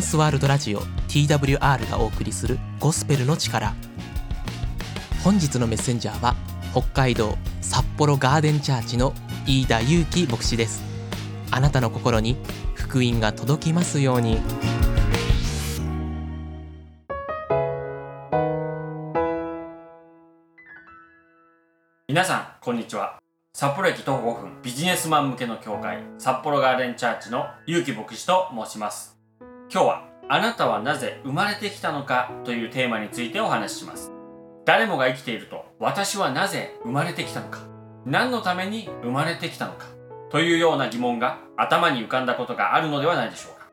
ンスワールドラジオ TWR がお送りするゴスペルの力。本日のメッセンジャーは北海道札幌ガーデンチャーチの飯田祐樹牧師です。あなたの心に福音が届きますように。皆さんこんにちは。札幌駅徒歩5分ビジネスマン向けの教会札幌ガーデンチャーチの結城牧師と申します。今日はあなたはなぜ生まれてきたのかというテーマについてお話しします。誰もが生きていると私はなぜ生まれてきたのか。何のために生まれてきたのかというような疑問が頭に浮かんだことがあるのではないでしょうか。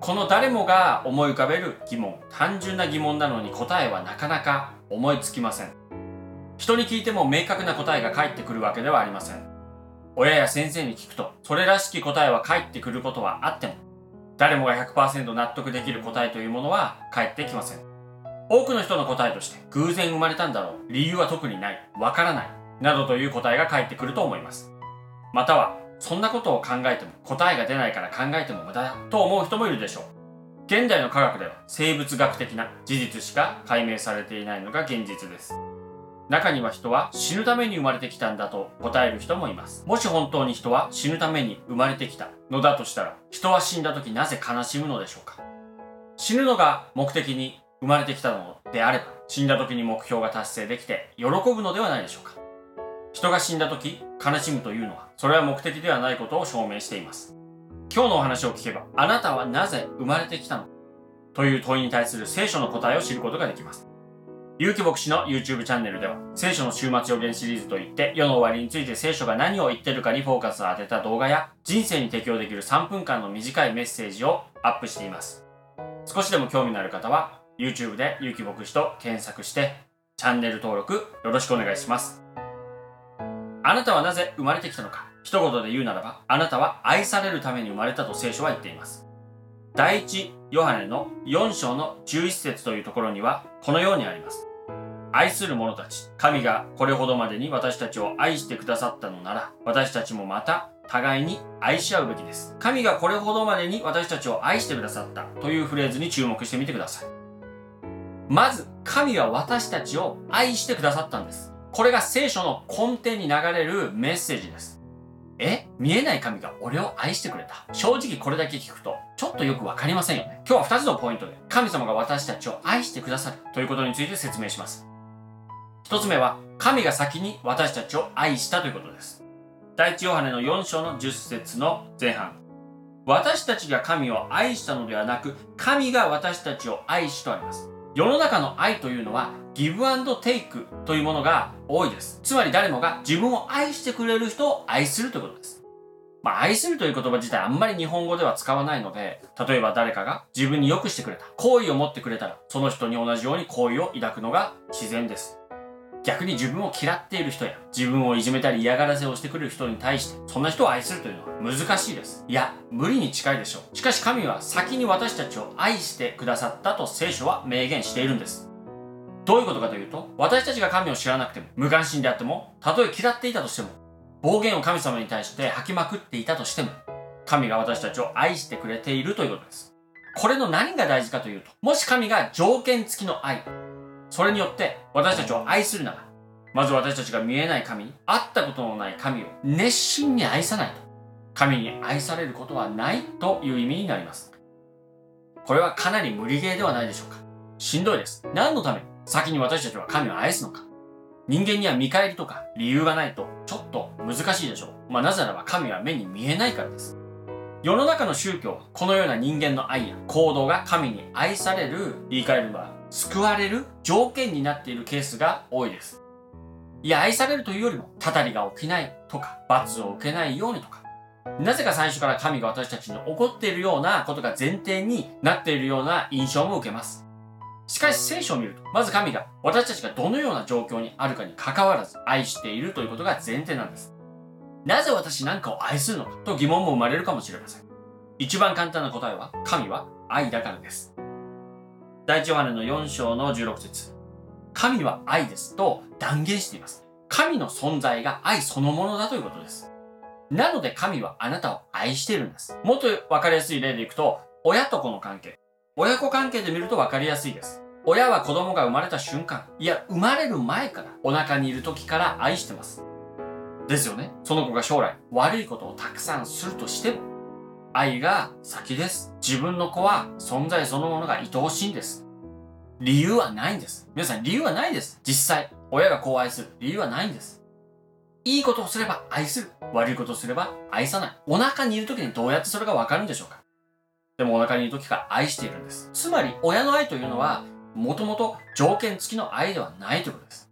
この誰もが思い浮かべる疑問単純な疑問なのに答えはなかなか思いつきません。人に聞いても明確な答えが返ってくるわけではありません。親や先生に聞くと、それらしき答えは返ってくることはあっても、誰もが100%納得できる答えというものは返ってきません。多くの人の答えとして、偶然生まれたんだろう、理由は特にない、わからない、などという答えが返ってくると思います。または、そんなことを考えても答えが出ないから考えても無駄だと思う人もいるでしょう。現代の科学では生物学的な事実しか解明されていないのが現実です。中には人は死ぬために生まれてきたんだと答える人もいます。もし本当に人は死ぬために生まれてきたのだとしたら、人は死んだ時なぜ悲しむのでしょうか？死ぬのが目的に生まれてきたのであれば、死んだ時に目標が達成できて喜ぶのではないでしょうか？人が死んだ時悲しむというのは、それは目的ではないことを証明しています。今日のお話を聞けば、あなたはなぜ生まれてきたの？という問いに対する聖書の答えを知ることができます。有機牧師の YouTube チャンネルでは、聖書の週末予言シリーズといって、世の終わりについて聖書が何を言ってるかにフォーカスを当てた動画や、人生に適用できる3分間の短いメッセージをアップしています。少しでも興味のある方は、YouTube で有機牧師と検索して、チャンネル登録よろしくお願いします。あなたはなぜ生まれてきたのか一言で言うならば、あなたは愛されるために生まれたと聖書は言っています。第一ヨハネの4章の11節というところにはこのようにあります。愛する者たち、神がこれほどまでに私たちを愛してくださったのなら、私たちもまた互いに愛し合うべきです。神がこれほどまでに私たちを愛してくださったというフレーズに注目してみてください。まず、神は私たちを愛してくださったんです。これが聖書の根底に流れるメッセージです。え見えない神が俺を愛してくれた？正直これだけ聞くと、ちょっとよくわかりませんよね。今日は2つのポイントで、神様が私たちを愛してくださるということについて説明します。1つ目は、神が先に私たちを愛したということです。第一ヨハネの4章の10節の前半。私たちが神を愛したのではなく、神が私たちを愛しとあります。世の中の愛というのはギブアンドテイクというものが多いです。つまり誰もが自分を愛してくれる人を愛するということです。まあ、愛するという言葉自体あんまり日本語では使わないので、例えば誰かが自分に良くしてくれた、好意を持ってくれたら、その人に同じように好意を抱くのが自然です。逆に自分を嫌っている人や、自分をいじめたり嫌がらせをしてくれる人に対して、そんな人を愛するというのは難しいです。いや、無理に近いでしょう。しかし神は先に私たちを愛してくださったと聖書は明言しているんです。どういうことかというと、私たちが神を知らなくても、無関心であっても、たとえ嫌っていたとしても、暴言を神様に対して吐きまくっていたとしても、神が私たちを愛してくれているということです。これの何が大事かというと、もし神が条件付きの愛、それによって私たちを愛するなら、まず私たちが見えない神、会ったことのない神を熱心に愛さないと、神に愛されることはないという意味になります。これはかなり無理ゲーではないでしょうか。しんどいです。何のために先に私たちは神を愛すのか。人間には見返りとか理由がないとちょっと難しいでしょう。まあなぜならば神は目に見えないからです。世の中の宗教はこのような人間の愛や行動が神に愛される、言い換えるは救われる条件になっているケースが多いです。いや、愛されるというよりも、たたりが起きないとか、罰を受けないようにとか、なぜか最初から神が私たちに怒っているようなことが前提になっているような印象も受けます。しかし聖書を見ると、まず神が私たちがどのような状況にあるかに関わらず愛しているということが前提なんです。なぜ私なんかを愛するのかと疑問も生まれるかもしれません。一番簡単な答えは、神は愛だからです。第一ヨハネの4章の16節神は愛ですと断言しています。神の存在が愛そのものだということです。なので神はあなたを愛しているんです。もっとわかりやすい例でいくと、親と子の関係。親子関係で見ると分かりやすいです。親は子供が生まれた瞬間、いや、生まれる前から、お腹にいる時から愛してます。ですよね。その子が将来、悪いことをたくさんするとしても、愛が先です。自分の子は存在そのものが愛おしいんです。理由はないんです。皆さん、理由はないです。実際、親が子を愛する理由はないんです。いいことをすれば愛する。悪いことをすれば愛さない。お腹にいる時にどうやってそれがわかるんでしょうかでもお腹にいる時から愛しているんです。つまり、親の愛というのは、もともと条件付きの愛ではないということです。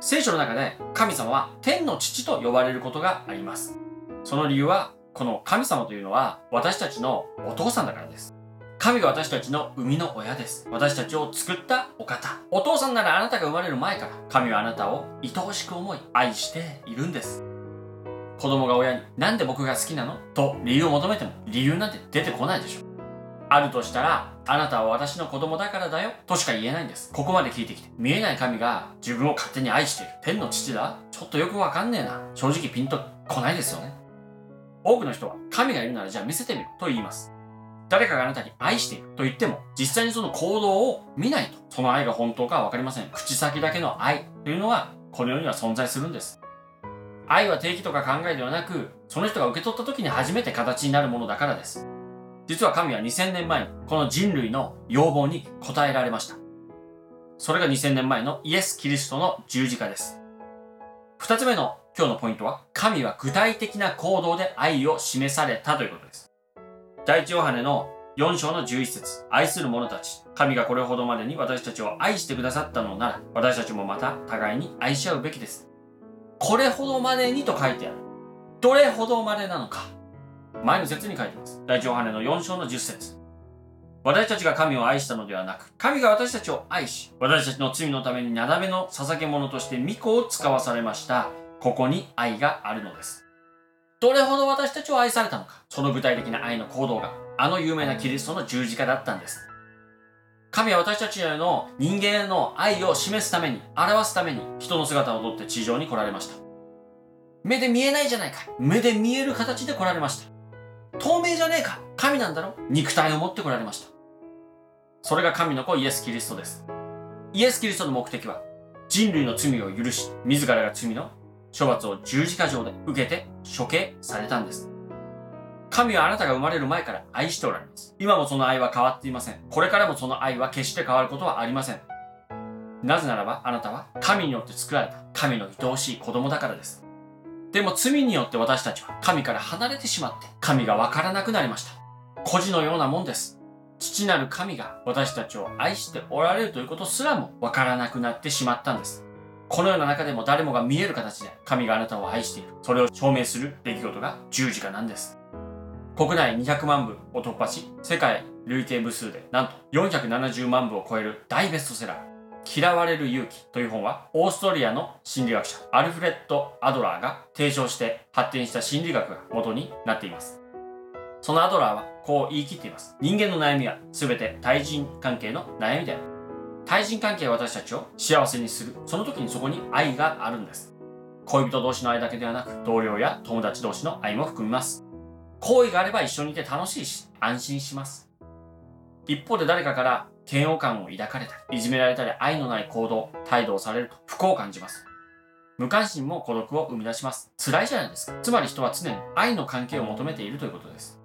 聖書の中で神様は天の父と呼ばれることがあります。その理由は、この神様というのは私たちのお父さんだからです。神が私たちの生みの親です。私たちを作ったお方。お父さんならあなたが生まれる前から、神はあなたを愛おしく思い、愛しているんです。子供が親に、なんで僕が好きなの？と理由を求めても、理由なんて出てこないでしょ。あるとしたら、あなたは私の子供だからだよ、としか言えないんです。ここまで聞いてきて。見えない神が自分を勝手に愛している。天の父だ？ちょっとよくわかんねえな。正直ピンとこないですよね。多くの人は、神がいるならじゃあ見せてみると言います。誰かがあなたに愛していると言っても、実際にその行動を見ないと、その愛が本当かはわかりません。口先だけの愛というのは、この世には存在するんです。愛は定義とか考えではなく、その人が受け取った時に初めて形になるものだからです。実は神は2000年前に、この人類の要望に応えられました。それが2000年前のイエス・キリストの十字架です。二つ目の今日のポイントは、神は具体的な行動で愛を示されたということです。第一ヨハネの4章の11節愛する者たち。神がこれほどまでに私たちを愛してくださったのなら、私たちもまた互いに愛し合うべきです。これほどまでにと書いてある。どれほどまでなのか。前の説に書いてます。第一ヨハネの4章の10節私たちが神を愛したのではなく、神が私たちを愛し、私たちの罪のためになだめの捧げ物として御子を使わされました。ここに愛があるのです。どれほど私たちを愛されたのか。その具体的な愛の行動が、あの有名なキリストの十字架だったんです。神は私たちへの人間への愛を示すために、表すために、人の姿をとって地上に来られました。目で見えないじゃないか。目で見える形で来られました。透明じゃねえか。神なんだろ肉体を持って来られました。それが神の子イエス・キリストです。イエス・キリストの目的は、人類の罪を許し、自らが罪の処罰を十字架上で受けて処刑されたんです。神はあなたが生まれる前から愛しておられます。今もその愛は変わっていません。これからもその愛は決して変わることはありません。なぜならばあなたは神によって作られた神の愛おしい子供だからです。でも罪によって私たちは神から離れてしまって神がわからなくなりました。孤児のようなもんです。父なる神が私たちを愛しておられるということすらもわからなくなってしまったんです。このような中でも誰もが見える形で神があなたを愛している。それを証明する出来事が十字架なんです。国内200万部を突破し、世界累計部数でなんと470万部を超える大ベストセラー。嫌われる勇気という本は、オーストリアの心理学者、アルフレッド・アドラーが提唱して発展した心理学が元になっています。そのアドラーはこう言い切っています。人間の悩みは全て対人関係の悩みである。対人関係は私たちを幸せにする。その時にそこに愛があるんです。恋人同士の愛だけではなく、同僚や友達同士の愛も含みます。好意があれば一緒にいて楽しいし、安心します。一方で誰かから嫌悪感を抱かれたり、いじめられたり愛のない行動、態度をされると不幸を感じます。無関心も孤独を生み出します。辛いじゃないですか。つまり人は常に愛の関係を求めているということです。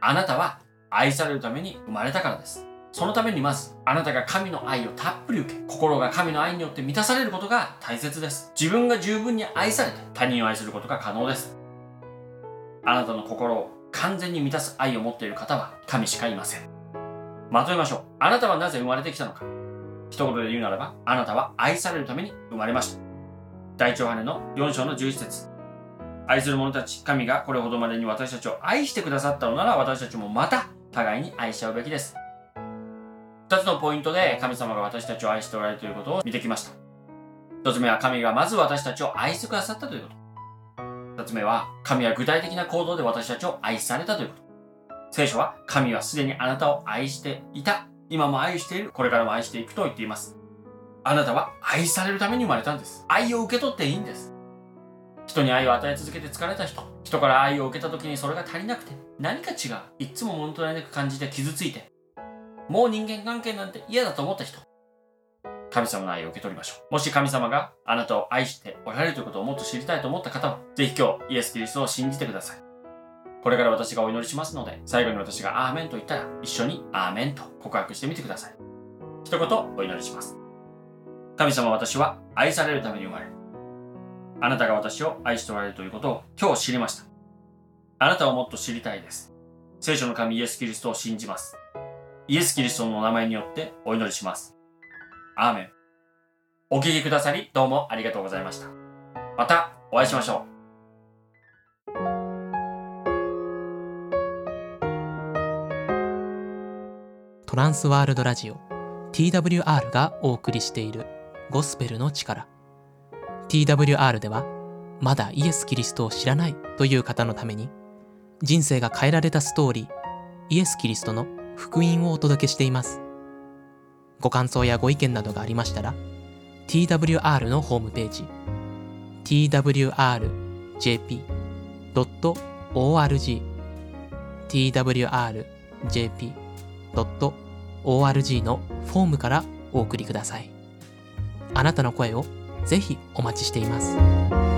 あなたは愛されるために生まれたからです。そのためにまず、あなたが神の愛をたっぷり受け、心が神の愛によって満たされることが大切です。自分が十分に愛されて他人を愛することが可能です。あなたの心を完全に満たす愛を持っている方は神しかいません。まとめましょう。あなたはなぜ生まれてきたのか。一言で言うならば、あなたは愛されるために生まれました。第一ヨハネの4章の11節愛する者たち、神がこれほどまでに私たちを愛してくださったのなら、私たちもまた互いに愛し合うべきです。二つのポイントで神様が私たちを愛しておられるということを見てきました。一つ目は神がまず私たちを愛してくださったということ。二つ目は神は具体的な行動で私たちを愛されたということ。聖書は神はすでにあなたを愛していた。今も愛している。これからも愛していくと言っています。あなたは愛されるために生まれたんです。愛を受け取っていいんです。人に愛を与え続けて疲れた人。人から愛を受けた時にそれが足りなくて何か違う。いつも物足りなく感じて傷ついて。もう人間関係なんて嫌だと思った人、神様の愛を受け取りましょう。もし神様があなたを愛しておられるということをもっと知りたいと思った方は、ぜひ今日イエス・キリストを信じてください。これから私がお祈りしますので、最後に私がアーメンと言ったら、一緒にアーメンと告白してみてください。一言お祈りします。神様私は愛されるために生まれ、あなたが私を愛しておられるということを今日知りました。あなたをもっと知りたいです。聖書の神イエス・キリストを信じます。イエス・キリストのお名前によってお祈りします。アーメン。お聞きくださりどうもありがとうございました。またお会いしましょう。トランスワールドラジオ TWR がお送りしているゴスペルの力 TWR ではまだイエス・キリストを知らないという方のために人生が変えられたストーリーイエス・キリストの福音をお届けしています。ご感想やご意見などがありましたら TWR のホームページ twrjp.org twrjp.org のフォームからお送りください。あなたの声をぜひお待ちしています。